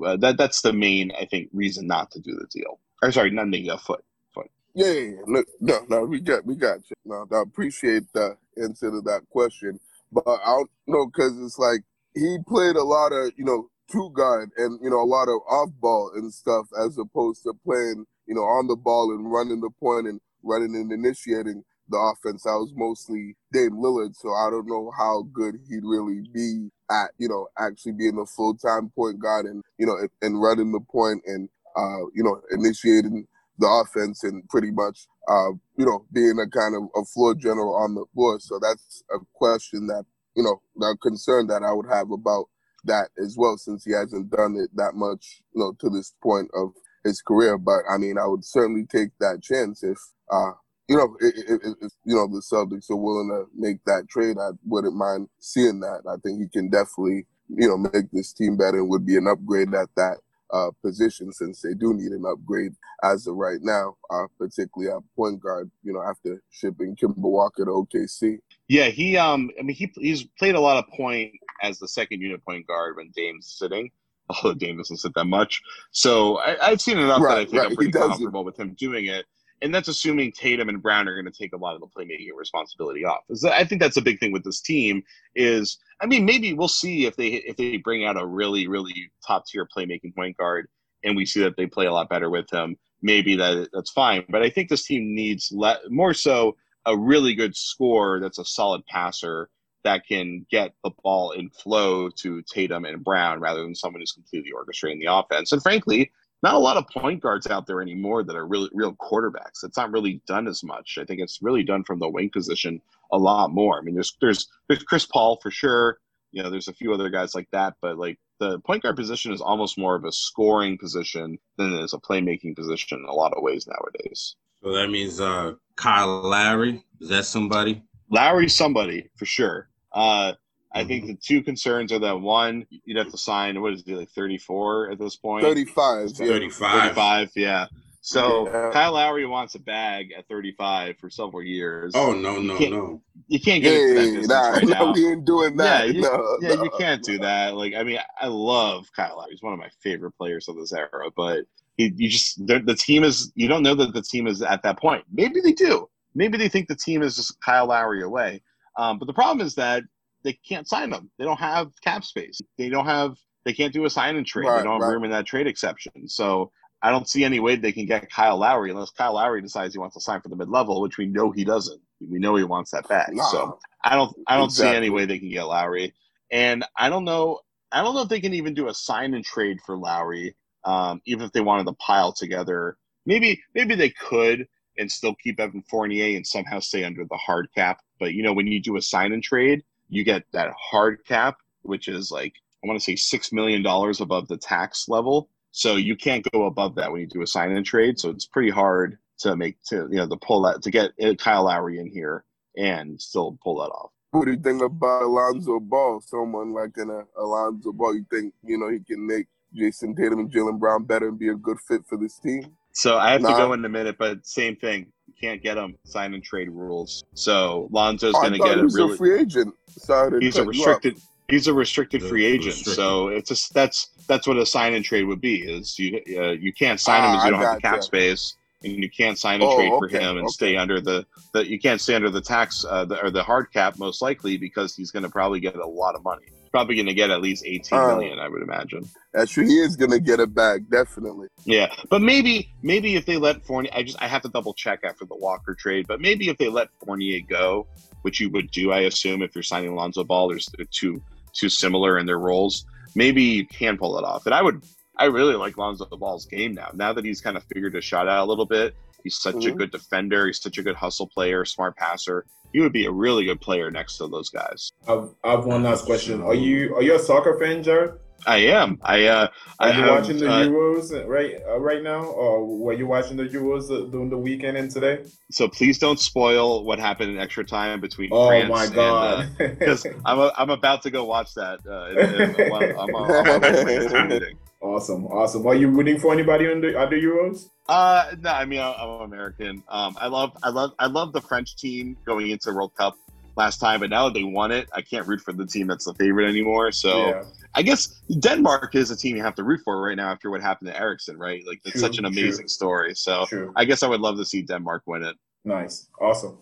uh, that that's the main I think reason not to do the deal. Or sorry, not the uh, foot. Yeah, yeah, yeah. Look, no, no, we got, we got you. No, I appreciate the answer to that question, but I don't know because it's like he played a lot of, you know, two guard and you know a lot of off ball and stuff as opposed to playing, you know, on the ball and running the point and running and initiating the offense. I was mostly Dame Lillard, so I don't know how good he'd really be at, you know, actually being a full time point guard and you know and, and running the point and uh, you know initiating the offense and pretty much, uh, you know, being a kind of a floor general on the floor. So that's a question that, you know, that concern that I would have about that as well, since he hasn't done it that much, you know, to this point of his career. But I mean, I would certainly take that chance if, uh, you know, if, if, if, you know the Celtics are willing to make that trade. I wouldn't mind seeing that. I think he can definitely, you know, make this team better and would be an upgrade at that uh, position since they do need an upgrade as of right now, uh, particularly at point guard. You know, after shipping Kemba Walker to OKC. Yeah, he um, I mean he he's played a lot of point as the second unit point guard when Dame's sitting. Although Dame doesn't sit that much, so I, have seen enough right, that I think right. I'm pretty comfortable with him doing it and that's assuming Tatum and Brown are going to take a lot of the playmaking responsibility off. I think that's a big thing with this team. Is I mean, maybe we'll see if they if they bring out a really really top tier playmaking point guard, and we see that they play a lot better with him. Maybe that that's fine. But I think this team needs le- more so a really good scorer that's a solid passer that can get the ball in flow to Tatum and Brown rather than someone who's completely orchestrating the offense. And frankly, not a lot of point guards out there anymore that are really real quarterbacks. It's not really done as much. I think it's really done from the wing position a lot more. I mean, there's there's there's Chris Paul for sure. You know, there's a few other guys like that, but like the point guard position is almost more of a scoring position than it is a playmaking position in a lot of ways nowadays. So that means uh, Kyle Lowry is that somebody? Lowry's somebody for sure. Uh, I think the two concerns are that one, you'd have to sign what is it like thirty four at this point? Thirty five. Yeah. Thirty five. Thirty five, yeah. So yeah. Kyle Lowry wants a bag at 35 for several years. Oh no, no, you no! You can't get hey, into that nah, right no, now. we ain't doing that. Yeah, you, no, yeah, no. you can't do that. Like, I mean, I love Kyle Lowry. He's one of my favorite players of this era. But he, you just the team is. You don't know that the team is at that point. Maybe they do. Maybe they think the team is just Kyle Lowry away. Um, but the problem is that they can't sign them. They don't have cap space. They don't have. They can't do a sign and trade. Right, they don't have right. room in that trade exception. So I don't see any way they can get Kyle Lowry unless Kyle Lowry decides he wants to sign for the mid level, which we know he doesn't. We know he wants that back. Nah, so I don't. I don't exactly. see any way they can get Lowry. And I don't know. I don't know if they can even do a sign and trade for Lowry, um, even if they wanted to pile together. Maybe maybe they could and still keep Evan Fournier and somehow stay under the hard cap. But you know, when you do a sign and trade, you get that hard cap, which is like I want to say six million dollars above the tax level. So you can't go above that when you do a sign and trade. So it's pretty hard to make to you know to pull that to get Kyle Lowry in here and still pull that off. What do you think about Alonzo Ball? Someone like an uh, Alonzo Ball, you think you know he can make Jayson Tatum and Jaylen Brown better and be a good fit for this team? So I have nah. to go in a minute, but same thing. You can't get him. sign and trade rules. So Lonzo's oh, going to get a really a free agent. Sorry he's a restricted. He's a restricted free agent. Restricted. So it's just that's that's what a sign and trade would be. Is you uh, you can't sign him as you don't have the cap you. space and you can't sign a oh, trade for him and okay. stay under the, the you can't stay under the tax uh, the, or the hard cap most likely because he's going to probably get a lot of money. Probably going to get at least eighteen uh, million, I would imagine. Actually, he is going to get it back definitely. Yeah, but maybe maybe if they let Fournier, I just I have to double check after the Walker trade, but maybe if they let Fournier go, which you would do, I assume, if you're signing Alonzo Ball, there's they're too too similar in their roles. Maybe you can pull it off, and I would I really like Lonzo Ball's game now. Now that he's kind of figured his shot out a little bit, he's such mm-hmm. a good defender. He's such a good hustle player, smart passer. He would be a really good player next to those guys. I've, I have one last question. Are you are you a soccer fan, Jared? I am. I uh, are I you have, watching the uh, Euros right uh, right now, or were you watching the Euros during the weekend and today? So please don't spoil what happened in extra time between. Oh France my god! Because uh, I'm a, I'm about to go watch that. Uh, in, in, I'm, I'm, I'm Awesome, awesome. Are you rooting for anybody on the other Euros? Uh, no, I mean I'm American. Um, I love, I love, I love the French team going into World Cup last time, but now that they won it, I can't root for the team that's the favorite anymore. So yeah. I guess Denmark is a team you have to root for right now after what happened to Eriksen, right? Like it's true, such an amazing true. story. So true. I guess I would love to see Denmark win it. Nice, awesome.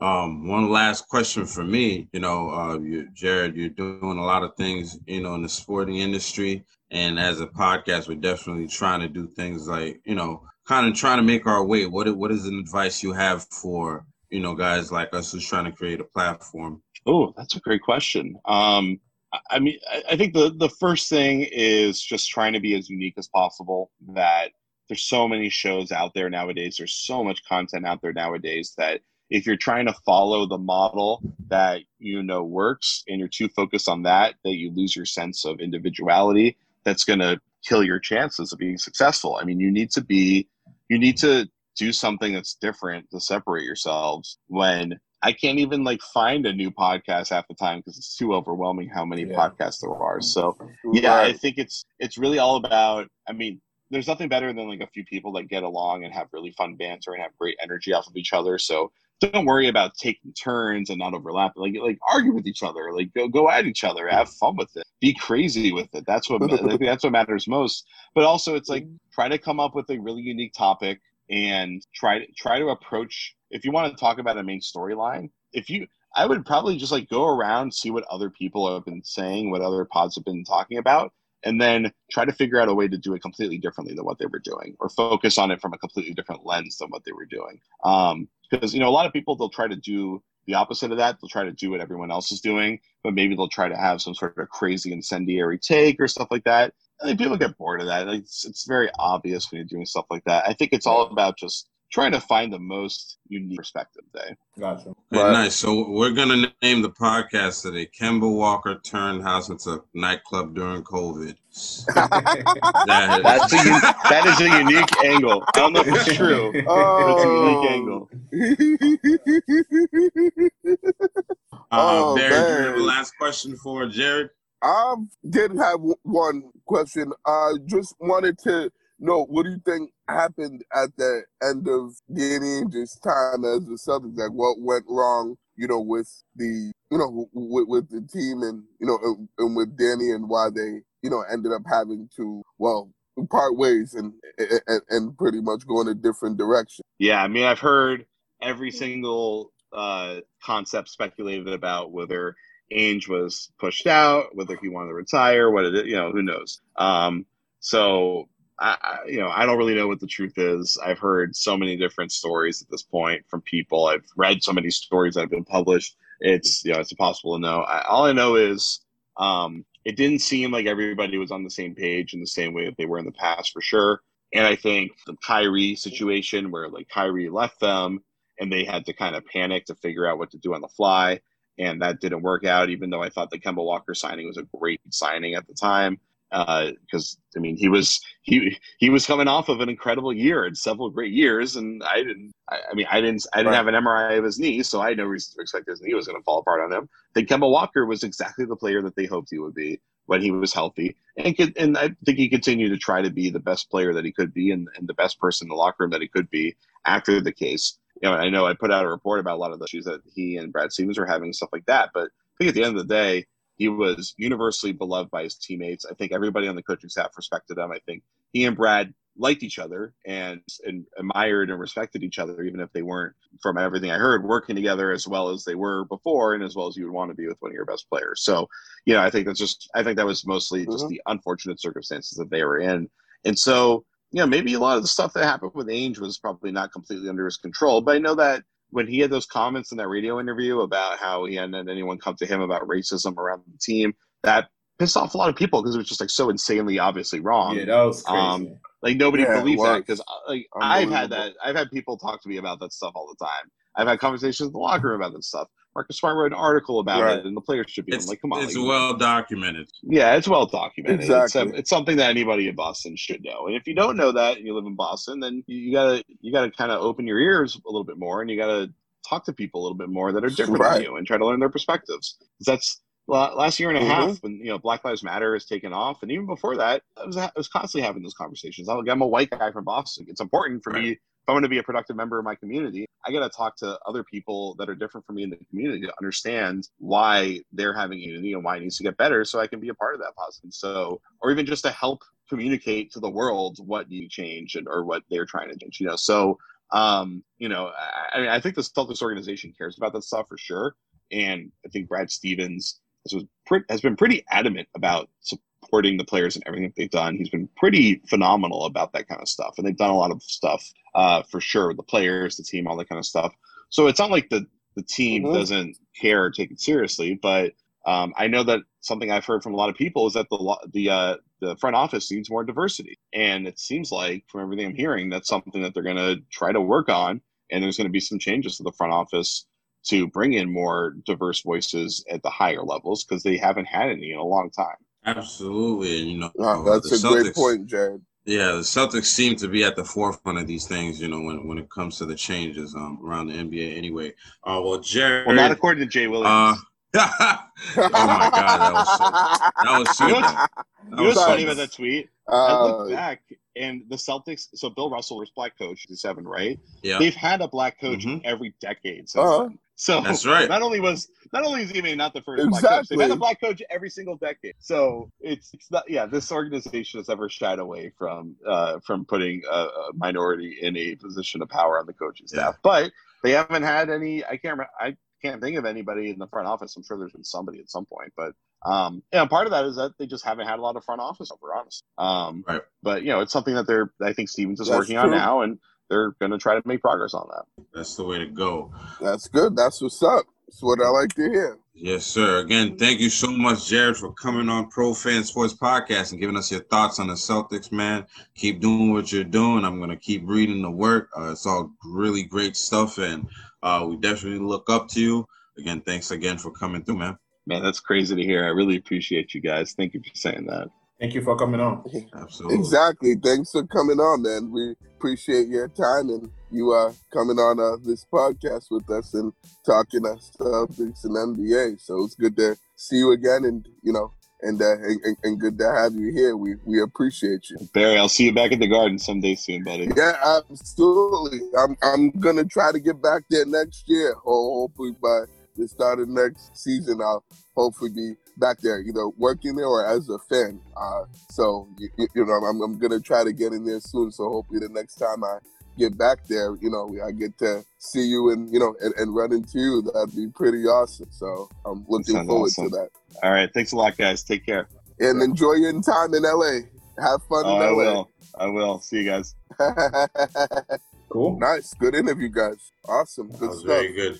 Um, one last question for me. You know, uh, you, Jared, you're doing a lot of things, you know, in the sporting industry, and as a podcast, we're definitely trying to do things like, you know, kind of trying to make our way. What what is an advice you have for you know guys like us who's trying to create a platform? Oh, that's a great question. Um, I mean, I think the the first thing is just trying to be as unique as possible. That there's so many shows out there nowadays. There's so much content out there nowadays that if you're trying to follow the model that you know works and you're too focused on that, that you lose your sense of individuality. That's going to kill your chances of being successful. I mean, you need to be, you need to do something that's different to separate yourselves when I can't even like find a new podcast half the time because it's too overwhelming how many yeah. podcasts there are. So yeah, I think it's it's really all about. I mean, there's nothing better than like a few people that get along and have really fun banter and have great energy off of each other. So don't worry about taking turns and not overlapping. Like like argue with each other. Like go go at each other. Have fun with it. Be crazy with it. That's what that's what matters most. But also, it's like mm-hmm. try to come up with a really unique topic and try to try to approach. If you want to talk about a main storyline, if you I would probably just like go around see what other people have been saying, what other pods have been talking about, and then try to figure out a way to do it completely differently than what they were doing or focus on it from a completely different lens than what they were doing um, because you know a lot of people they'll try to do the opposite of that they'll try to do what everyone else is doing but maybe they'll try to have some sort of crazy incendiary take or stuff like that I think people get bored of that. It's, it's very obvious when you're doing stuff like that. I think it's all about just trying to find the most unique perspective day. Gotcha. But, nice. So we're gonna name the podcast today. Kemba Walker turned house into nightclub during COVID. that, That's a, that is a unique angle. I don't know if it's true. Oh. It's a unique angle. Uh, oh, Barry, man. do you have a last question for Jared? I did have one question. I just wanted to know what do you think happened at the end of Danny Ainge's time as the Celtics? Like, what went wrong? You know, with the you know with, with the team and you know and, and with Danny and why they you know ended up having to well part ways and, and and pretty much go in a different direction. Yeah, I mean, I've heard every single uh, concept speculated about whether Ainge was pushed out, whether he wanted to retire, what it, you know, who knows. Um, so I, you know, I don't really know what the truth is. I've heard so many different stories at this point from people. I've read so many stories that have been published. It's you know, it's impossible to know. I, all I know is um, it didn't seem like everybody was on the same page in the same way that they were in the past, for sure. And I think the Kyrie situation, where like Kyrie left them and they had to kind of panic to figure out what to do on the fly and that didn't work out. Even though I thought the Kemba Walker signing was a great signing at the time, because uh, I mean he was he he was coming off of an incredible year and several great years, and I didn't. I, I mean I didn't I didn't right. have an MRI of his knee, so I had no reason to expect his knee was going to fall apart on him. I think Kemba Walker was exactly the player that they hoped he would be when he was healthy, and could, and I think he continued to try to be the best player that he could be and, and the best person in the locker room that he could be after the case. You know, I know I put out a report about a lot of the issues that he and Brad Stevens were having and stuff like that, but I think at the end of the day, he was universally beloved by his teammates. I think everybody on the coaching staff respected him. I think he and Brad liked each other and, and admired and respected each other, even if they weren't, from everything I heard, working together as well as they were before and as well as you would want to be with one of your best players. So, you know, I think that's just, I think that was mostly just mm-hmm. the unfortunate circumstances that they were in. And so, you know, maybe a lot of the stuff that happened with Ainge was probably not completely under his control, but I know that when he had those comments in that radio interview about how he hadn't had anyone come to him about racism around the team, that pissed off a lot of people because it was just like so insanely obviously wrong. Yeah, that was crazy. Um, like nobody yeah, believed that because uh, like I've had that. I've had people talk to me about that stuff all the time. I've had conversations in the locker room about that stuff. Marcus Smart wrote an article about right. it, and the players should be. like, come on, it's like, well documented. Yeah, it's well documented. Exactly. It's, it's, something that anybody in Boston should know. And if you don't know that and you live in Boston, then you gotta you gotta kind of open your ears a little bit more, and you gotta talk to people a little bit more that are different right. than you and try to learn their perspectives. That's last year and a mm-hmm. half when you know Black Lives Matter has taken off, and even before that, I was, I was constantly having those conversations. I'm a white guy from Boston. It's important for right. me if I'm going to be a productive member of my community. I got to talk to other people that are different from me in the community to understand why they're having unity and why it needs to get better, so I can be a part of that positive. So, or even just to help communicate to the world what you change and, or what they're trying to change. You know, so um, you know, I, mean, I think the Celtics organization cares about that stuff for sure, and I think Brad Stevens has, pre- has been pretty adamant about supporting the players and everything that they've done. He's been pretty phenomenal about that kind of stuff, and they've done a lot of stuff uh, for sure. With the players, the team, all that kind of stuff. So it's not like the the team mm-hmm. doesn't care or take it seriously, but um, I know that something I've heard from a lot of people is that the the uh, the front office needs more diversity, and it seems like from everything I'm hearing, that's something that they're going to try to work on. And there's going to be some changes to the front office to bring in more diverse voices at the higher levels because they haven't had any in a long time. Absolutely, and you know that's a Celtics, great point, Jared. Yeah, the Celtics seem to be at the forefront of these things, you know, when, when it comes to the changes um, around the NBA. Anyway, uh, well, Jared. Well, not according to Jay Williams. Uh, oh my god, that was so, that was so. You know what's, you know funny about that tweet? Uh, I look back and the Celtics. So Bill Russell was black coach, seven, right? Yeah. They've had a black coach mm-hmm. every decade since uh-huh. then. So that's right. Not only was not only is he not the first exactly. black coach, they've had a black coach every single decade. So it's it's not yeah. This organization has ever shied away from uh, from putting a, a, minority in a position of power on the coaching staff, yeah. but they haven't had any. I can't remember. I can't think of anybody in the front office. I'm sure there's been somebody at some point, but um, yeah, part of that is that they just haven't had a lot of front office over, honest. Um, right. But you know, it's something that they're. I think Stevens is That's working true. on now, and they're going to try to make progress on that. That's the way to go. That's good. That's what's up. That's what I like to hear. Yes, sir. Again, thank you so much, Jared, for coming on Pro Fan Sports Podcast and giving us your thoughts on the Celtics, man. Keep doing what you're doing. I'm going to keep reading the work. Uh, it's all really great stuff, and uh, we definitely look up to you. Again, thanks again for coming through, man. Man, that's crazy to hear. I really appreciate you guys. Thank you for saying that. Thank you for coming on. Absolutely. Exactly. Thanks for coming on, man. We appreciate your time and you uh, coming on uh, this podcast with us and talking us Celtics and NBA. So it's good to see you again, and you know, and, uh, and, and good to have you here. We we appreciate you, Barry. I'll see you back at the Garden someday soon, buddy. Yeah, absolutely. I'm I'm gonna try to get back there next year. Hopefully by the start of next season, I'll hopefully be back there, you know, working there or as a fan. Uh, so, you, you know, I'm, I'm going to try to get in there soon. So hopefully the next time I get back there, you know, I get to see you and, you know, and, and run into you. That'd be pretty awesome. So I'm looking forward awesome. to that. All right. Thanks a lot, guys. Take care. And enjoy your time in LA. Have fun oh, in LA. I will. I will. See you guys. cool. Nice. Good interview, guys. Awesome. Good stuff. Very good.